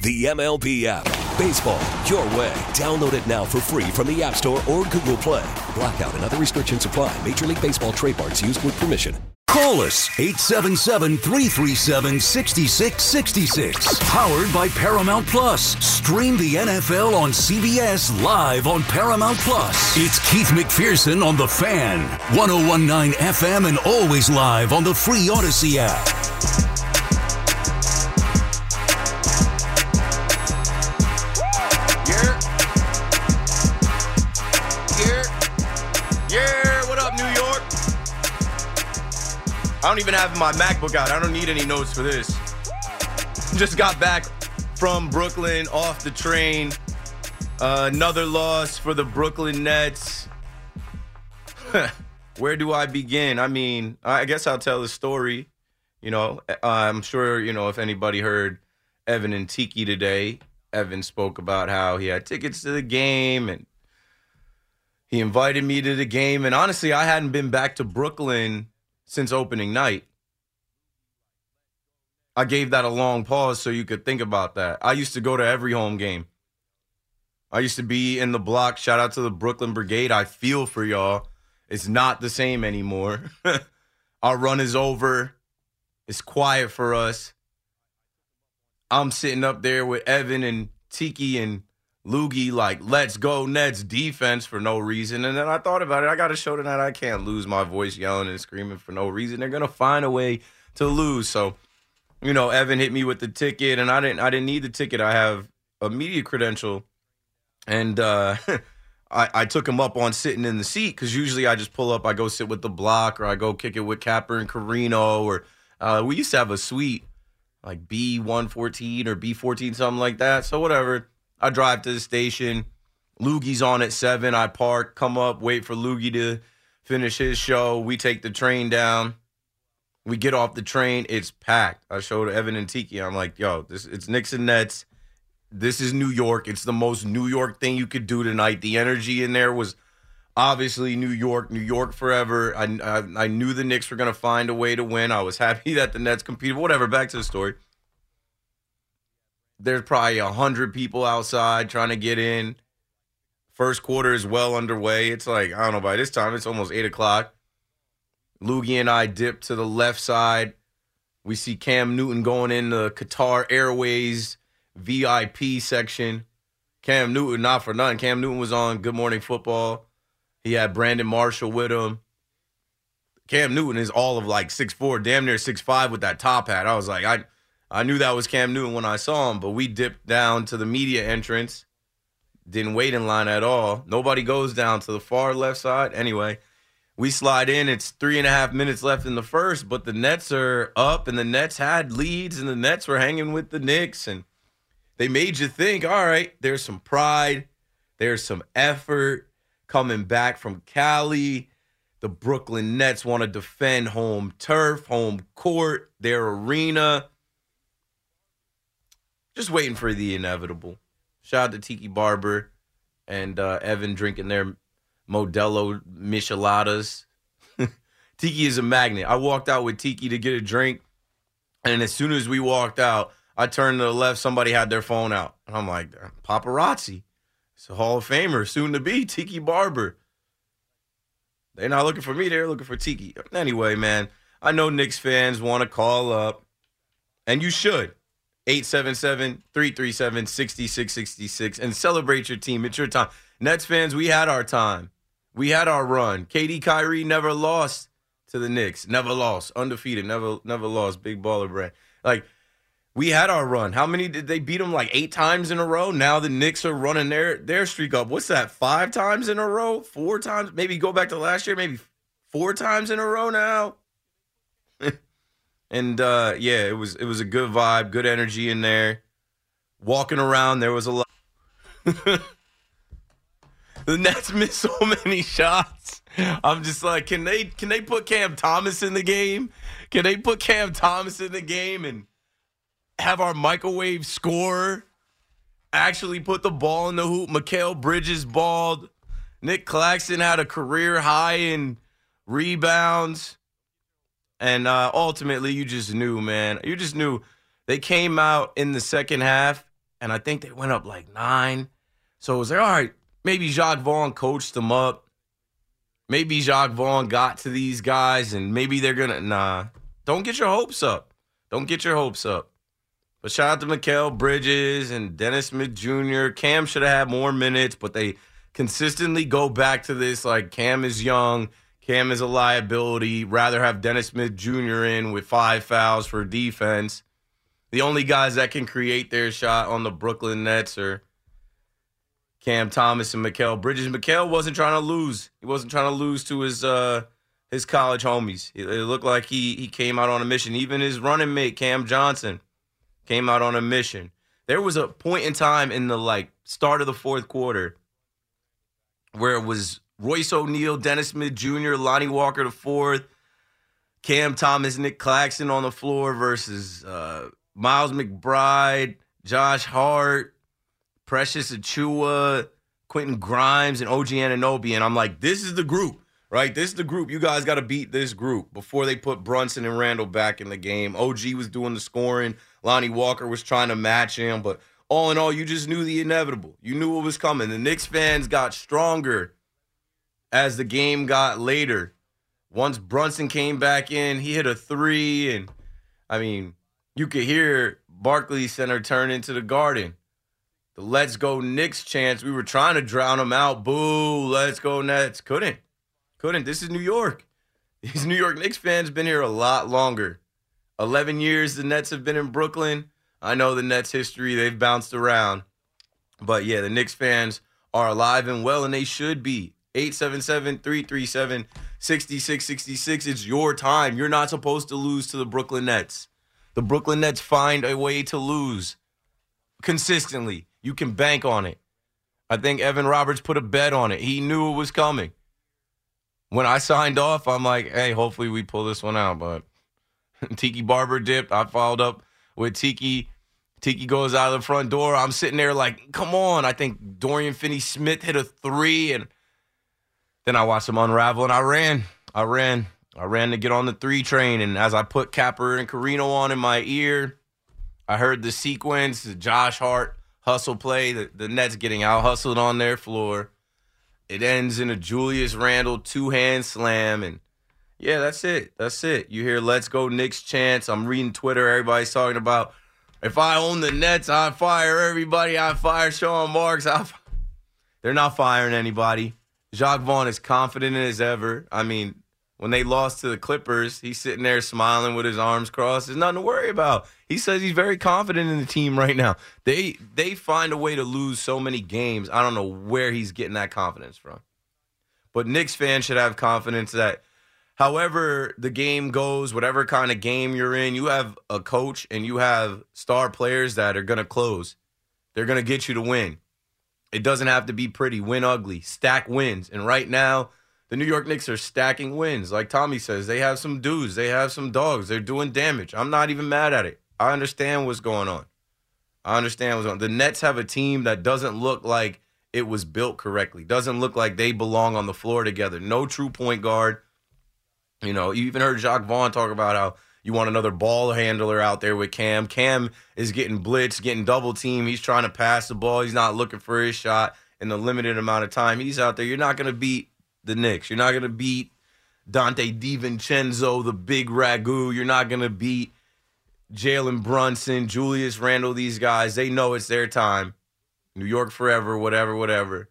The MLB app. Baseball, your way. Download it now for free from the App Store or Google Play. Blackout and other restrictions apply. Major League Baseball trademarks used with permission. Call us 877 337 6666. Powered by Paramount Plus. Stream the NFL on CBS live on Paramount Plus. It's Keith McPherson on The Fan, 1019 FM, and always live on the free Audacy app. I don't even have my MacBook out. I don't need any notes for this. Just got back from Brooklyn off the train. Uh, another loss for the Brooklyn Nets. Where do I begin? I mean, I guess I'll tell the story. You know, I'm sure, you know, if anybody heard Evan and Tiki today, Evan spoke about how he had tickets to the game and he invited me to the game. And honestly, I hadn't been back to Brooklyn since opening night. I gave that a long pause so you could think about that. I used to go to every home game. I used to be in the block. Shout out to the Brooklyn Brigade. I feel for y'all. It's not the same anymore. Our run is over. It's quiet for us. I'm sitting up there with Evan and Tiki and Loogie, like, let's go Nets defense for no reason. And then I thought about it. I got to show tonight I can't lose my voice yelling and screaming for no reason. They're gonna find a way to lose. So, you know, Evan hit me with the ticket, and I didn't. I didn't need the ticket. I have a media credential, and uh, I, I took him up on sitting in the seat because usually I just pull up, I go sit with the block, or I go kick it with Capper and Carino, or uh, we used to have a suite like B114 or B14, something like that. So whatever. I drive to the station. Loogie's on at seven. I park, come up, wait for Loogie to finish his show. We take the train down. We get off the train. It's packed. I showed Evan and Tiki. I'm like, yo, this it's Knicks and Nets. This is New York. It's the most New York thing you could do tonight. The energy in there was obviously New York, New York forever. I, I, I knew the Knicks were to find a way to win. I was happy that the Nets competed. Whatever. Back to the story. There's probably a hundred people outside trying to get in. First quarter is well underway. It's like I don't know. By this time, it's almost eight o'clock. Loogie and I dip to the left side. We see Cam Newton going in the Qatar Airways VIP section. Cam Newton, not for nothing. Cam Newton was on Good Morning Football. He had Brandon Marshall with him. Cam Newton is all of like six four, damn near six five with that top hat. I was like, I I knew that was Cam Newton when I saw him, but we dipped down to the media entrance. Didn't wait in line at all. Nobody goes down to the far left side. Anyway, we slide in. It's three and a half minutes left in the first, but the Nets are up, and the Nets had leads, and the Nets were hanging with the Knicks, and they made you think, all right, there's some pride, there's some effort coming back from Cali. The Brooklyn Nets want to defend home turf, home court, their arena. Just waiting for the inevitable. Shout out to Tiki Barber and uh, Evan drinking their Modelo Micheladas. Tiki is a magnet. I walked out with Tiki to get a drink, and as soon as we walked out, I turned to the left. Somebody had their phone out, and I'm like, paparazzi. It's a Hall of Famer, soon to be Tiki Barber. They're not looking for me; they're looking for Tiki. Anyway, man, I know Knicks fans want to call up, and you should. 877 337 6666 and celebrate your team. It's your time. Nets fans, we had our time. We had our run. KD Kyrie never lost to the Knicks. Never lost. Undefeated. Never never lost. Big baller brand. Like we had our run. How many did they beat them? Like eight times in a row. Now the Knicks are running their their streak up. What's that? Five times in a row? Four times? Maybe go back to last year. Maybe four times in a row now. And uh, yeah, it was it was a good vibe, good energy in there. Walking around, there was a lot. the Nets missed so many shots. I'm just like, can they can they put Cam Thomas in the game? Can they put Cam Thomas in the game and have our microwave score actually put the ball in the hoop? Mikal Bridges balled. Nick Claxton had a career high in rebounds. And uh, ultimately, you just knew, man. You just knew they came out in the second half, and I think they went up like nine. So it was like, all right, maybe Jacque Vaughn coached them up. Maybe Jacque Vaughn got to these guys, and maybe they're going to, nah. Don't get your hopes up. Don't get your hopes up. But shout out to Mikal Bridges and Dennis Smith Jr. Cam should have had more minutes, but they consistently go back to this like Cam is young Cam is a liability. Rather have Dennis Smith Jr. in with five fouls for defense. The only guys that can create their shot on the Brooklyn Nets are Cam Thomas and Mikal Bridges. Mikal wasn't trying to lose. He wasn't trying to lose to his uh, his college homies. It, it looked like he he came out on a mission. Even his running mate Cam Johnson came out on a mission. There was a point in time in the like start of the fourth quarter where it was Royce O'Neale, Dennis Smith Jr., Lonnie Walker the fourth, Cam Thomas, Nick Claxton on the floor versus uh, Miles McBride, Josh Hart, Precious Achiuwa, Quentin Grimes, and OG Anunoby. And I'm like, this is the group, right? This is the group. You guys got to beat this group before they put Brunson and Randle back in the game. OG was doing the scoring. Lonnie Walker was trying to match him. But all in all, you just knew the inevitable. You knew what was coming. The Knicks fans got stronger as the game got later. Once Brunson came back in, he hit a three, and I mean, you could hear Barclays Center turn into the Garden. The Let's Go Knicks chance, we were trying to drown them out. Boo, Let's Go Nets. Couldn't. Couldn't. This is New York. These New York Knicks fans been here a lot longer. 11 years the Nets have been in Brooklyn. I know the Nets history, they've bounced around. But yeah, the Knicks fans are alive and well, and they should be. 877 337 6666. It's your time. You're not supposed to lose to the Brooklyn Nets. The Brooklyn Nets find a way to lose consistently. You can bank on it. I think Evan Roberts put a bet on it. He knew it was coming. When I signed off, I'm like, hey, hopefully we pull this one out. But Tiki Barber dipped. I followed up with Tiki. Tiki goes out of the front door. I'm sitting there like, come on. I think Dorian Finney Smith hit a three and then I watched them unravel and I ran. I ran. I ran to get on the three train. And as I put Capper and Carino on in my ear, I heard the sequence, the Josh Hart hustle play, the, the Nets getting out hustled on their floor. It ends in a Julius Randle two hand slam. And yeah, that's it. That's it. You hear Let's Go Knicks chants. I'm reading Twitter. Everybody's talking about if I own the Nets, I fire everybody. I fire Sean Marks. I They're not firing anybody. Jacque Vaughn is confident as ever. I mean, when they lost to the Clippers, he's sitting there smiling with his arms crossed. There's nothing to worry about. He says he's very confident in the team right now. They they find a way to lose so many games. I don't know where he's getting that confidence from. But Knicks fans should have confidence that however the game goes, whatever kind of game you're in, you have a coach and you have star players that are going to close. They're going to get you to win. It doesn't have to be pretty. Win ugly. Stack wins. And right now, the New York Knicks are stacking wins. Like Tommy says, they have some dudes. They have some dogs. They're doing damage. I'm not even mad at it. I understand what's going on. I understand what's going on. The Nets have a team that doesn't look like it was built correctly. Doesn't look like they belong on the floor together. No true point guard. You know, you even heard Jacque Vaughn talk about how you want another ball handler out there with Cam. Cam is getting blitzed, getting double team. He's trying to pass the ball. He's not looking for his shot in the limited amount of time he's out there. You're not going to beat the Knicks. You're not going to beat Donte DiVincenzo, the big ragu. You're not going to beat Jalen Brunson, Julius Randle, these guys, they know it's their time. New York forever, whatever, whatever.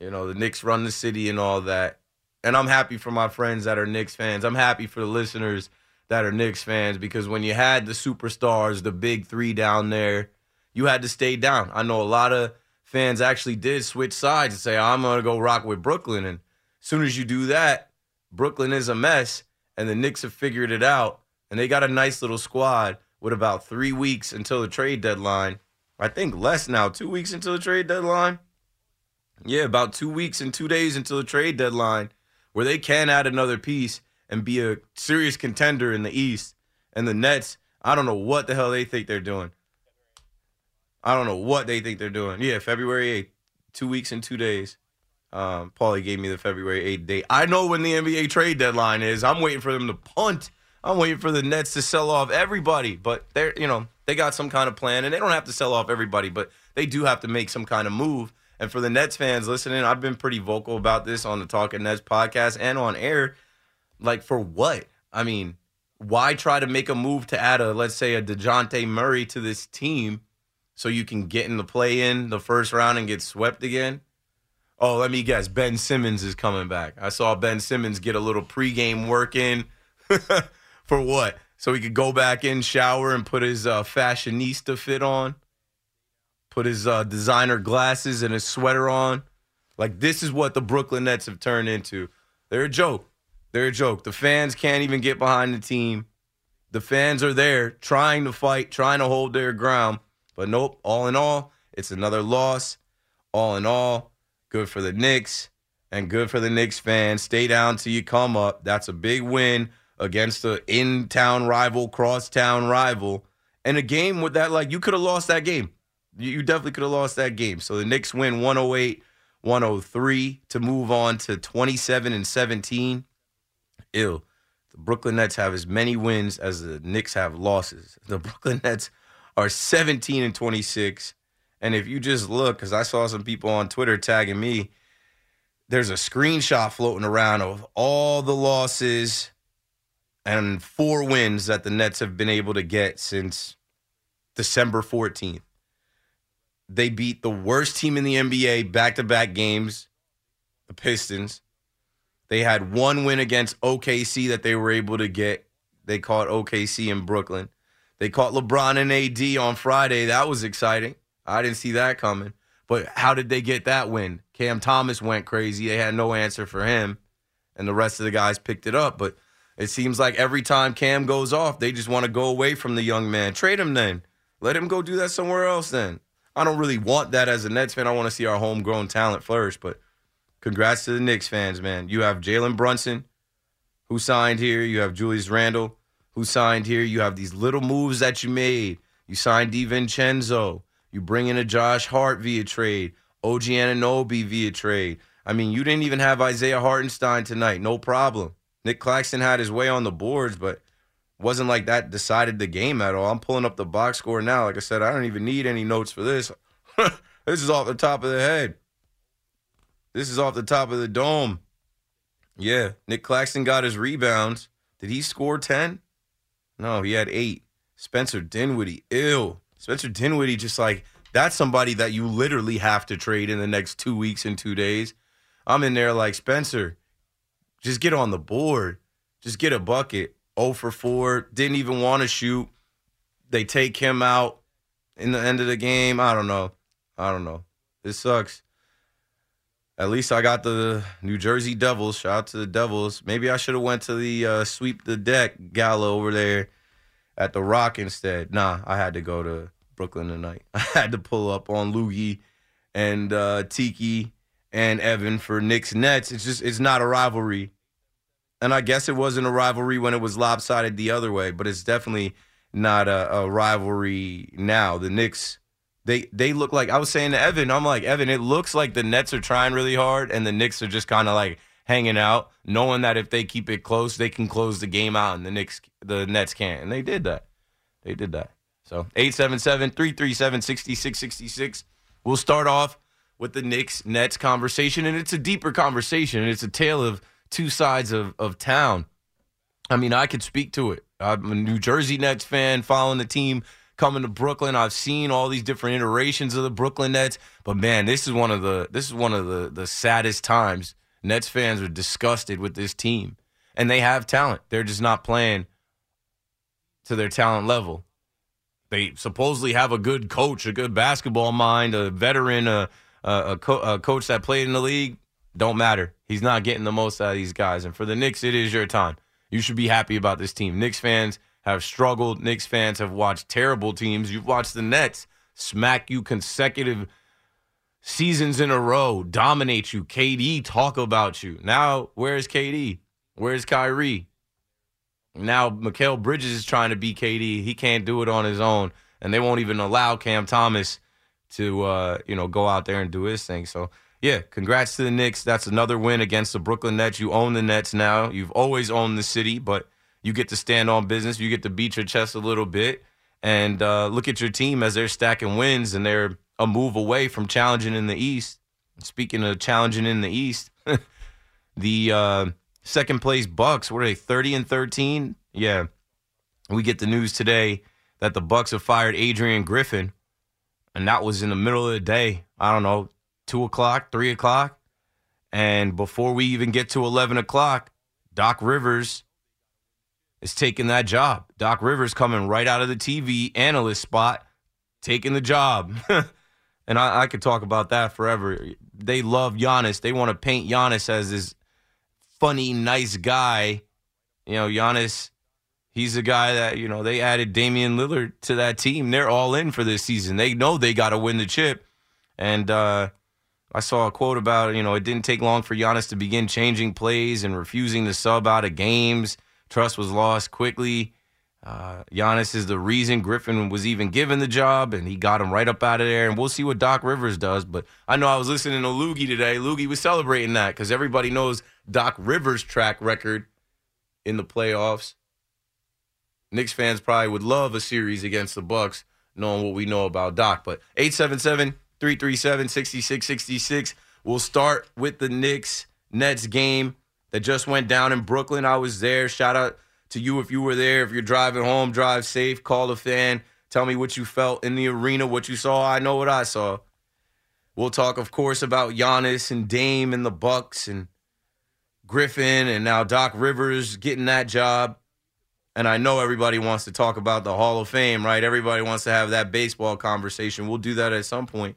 You know, the Knicks run the city and all that. And I'm happy for my friends that are Knicks fans. I'm happy for the listeners that are Knicks fans because when you had the superstars, the big three down there, you had to stay down. I know a lot of fans actually did switch sides and say, I'm going to go rock with Brooklyn. And as soon as you do that, Brooklyn is a mess, and the Knicks have figured it out. And they got a nice little squad with about three weeks until the trade deadline. I think less now, two weeks until the trade deadline. Yeah, about two weeks and two days until the trade deadline, where they can add another piece and be a serious contender in the East. And the Nets, I don't know what the hell they think they're doing. I don't know what they think they're doing. Yeah, February 8th, two weeks and two days. Um, Paulie gave me the February 8th date. I know when the NBA trade deadline is. I'm waiting for them to punt. I'm waiting for the Nets to sell off everybody. But they're, you know, they got some kind of plan, and they don't have to sell off everybody, but they do have to make some kind of move. And for the Nets fans listening, I've been pretty vocal about this on the Talking Nets podcast and on air. Like, for what? I mean, why try to make a move to add a, let's say, a Dejounte Murray to this team so you can get in the play in the first round and get swept again? Oh, let me guess. Ben Simmons is coming back. I saw Ben Simmons get a little pregame work in. For what? So he could go back in, shower, and put his uh, fashionista fit on, put his uh, designer glasses and his sweater on. Like, this is what the Brooklyn Nets have turned into. They're a joke. They're a joke. The fans can't even get behind the team. The fans are there trying to fight, trying to hold their ground. But nope, all in all, it's another loss. All in all, good for the Knicks and good for the Knicks fans. Stay down till you come up. That's a big win against the in town rival, cross town rival. And a game with that, like, you could have lost that game. You definitely could have lost that game. So the Knicks win 108 103 to move on to 27 and 17. Ill. The Brooklyn Nets have as many wins as the Knicks have losses. The Brooklyn Nets are 17 and 26. And if you just look, because I saw some people on Twitter tagging me, there's a screenshot floating around of all the losses and four wins that the Nets have been able to get since December 14th. They beat the worst team in the NBA back to back games, the Pistons. They had one win against OKC that they were able to get. They caught OKC in Brooklyn. They caught LeBron and AD on Friday. That was exciting. I didn't see that coming. But how did they get that win? Cam Thomas went crazy. They had no answer for him, and the rest of the guys picked it up. But it seems like every time Cam goes off, they just want to go away from the young man. Trade him then. Let him go do that somewhere else then. I don't really want that as a Nets fan. I want to see our homegrown talent flourish. But congrats to the Knicks fans, man. You have Jalen Brunson, who signed here. You have Julius Randle, who signed here. You have these little moves that you made. You signed DiVincenzo. You bring in a Josh Hart via trade, OG Anunoby via trade. I mean, you didn't even have Isaiah Hartenstein tonight. No problem. Nick Claxton had his way on the boards, but wasn't like that decided the game at all. I'm pulling up the box score now. Like I said, I don't even need any notes for this. this is off the top of the head. This is off the top of the dome. Yeah, Nick Claxton got his rebounds. Did he score 10? No, he had eight. Spencer Dinwiddie, ill. Spencer Dinwiddie, just like that's somebody that you literally have to trade in the next two weeks and two days. I'm in there like Spencer, just get on the board, just get a bucket. 0 for 4, didn't even want to shoot. They take him out in the end of the game. I don't know. I don't know. This sucks. At least I got the New Jersey Devils. Shout out to the Devils. Maybe I should have went to the uh, sweep the deck gala over there at the Rock instead. Nah, I had to go to Brooklyn tonight. I had to pull up on Loogie and uh, Tiki and Evan for Knicks Nets. It's just it's not a rivalry and I guess it wasn't a rivalry when it was lopsided the other way, but it's definitely not a, a, rivalry now. The Knicks, they they look like I was saying to Evan, I'm like Evan, it looks like the Nets are trying really hard, and the Knicks are just kind of like hanging out, knowing that if they keep it close, they can close the game out, and the Knicks, the Nets can't, and they did that. They did that. So 877-337-6666. We'll start off with the Knicks Nets conversation, and it's a deeper conversation, and it's a tale of two sides of, of town. I mean, I could speak to it. I'm a New Jersey Nets fan, following the team coming to Brooklyn. I've seen all these different iterations of the Brooklyn Nets, but man, this is one of the this is one of the the saddest times. Nets fans are disgusted with this team, and they have talent. They're just not playing to their talent level. They supposedly have a good coach, a good basketball mind, a veteran, a a, co- a coach that played in the league. Don't matter. He's not getting the most out of these guys. And for the Knicks, it is your time. You should be happy about this team. Knicks fans have struggled. Knicks fans have watched terrible teams. You've watched the Nets smack you consecutive seasons in a row, dominate you. KD talk about you. Now, where's KD? Where's Kyrie? Now, Mikal Bridges is trying to be KD. He can't do it on his own, and they won't even allow Cam Thomas to, uh, you know, go out there and do his thing. So, yeah, congrats to the Knicks. That's another win against the Brooklyn Nets. You own the Nets now. You've always owned the city, but you get to stand on business. You get to beat your chest a little bit and uh, look at your team as they're stacking wins and they're a move away from challenging in the East. Speaking of challenging in the East, the uh, second place Bucks, were they, 30 and 13? Yeah. We get the news today that the Bucks have fired Adrian Griffin, and that was in the middle of the day. I don't know, two o'clock, three o'clock. And before we even get to 11 o'clock, Doc Rivers is taking that job. Doc Rivers coming right out of the TV analyst spot, taking the job. and I, I could talk about that forever. They love Giannis. They want to paint Giannis as this funny, nice guy. You know, Giannis, he's a guy that, you know, they added Damian Lillard to that team. They're all in for this season. They know they got to win the chip. And uh, I saw a quote about, you know, it didn't take long for Giannis to begin changing plays and refusing to sub out of games. Trust was lost quickly. Uh, Giannis is the reason Griffin was even given the job, and he got him right up out of there. And we'll see what Doc Rivers does. But I know I was listening to Loogie today. Loogie was celebrating that because everybody knows Doc Rivers' track record in the playoffs. Knicks fans probably would love a series against the Bucks, knowing what we know about Doc. But 877-337-6666. We'll start with the Knicks Nets game that just went down in Brooklyn. I was there. Shout out to you if you were there. If you're driving home, drive safe. Call a fan. Tell me what you felt in the arena, what you saw. I know what I saw. We'll talk, of course, about Giannis and Dame and the Bucks and Griffin and now Doc Rivers getting that job. And I know everybody wants to talk about the Hall of Fame, right? Everybody wants to have that baseball conversation. We'll do that at some point.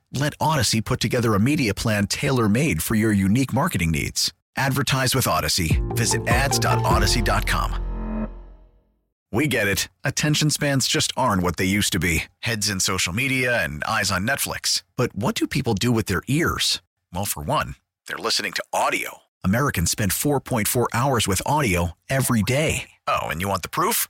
Let Audacy put together a media plan tailor made for your unique marketing needs. Advertise with Audacy. Visit ads.audacy.com. We get it. Attention spans just aren't what they used to be heads in social media and eyes on Netflix. But what do people do with their ears? Well, for one, they're listening to audio. Americans spend 4.4 hours with audio every day. Oh, and you want the proof?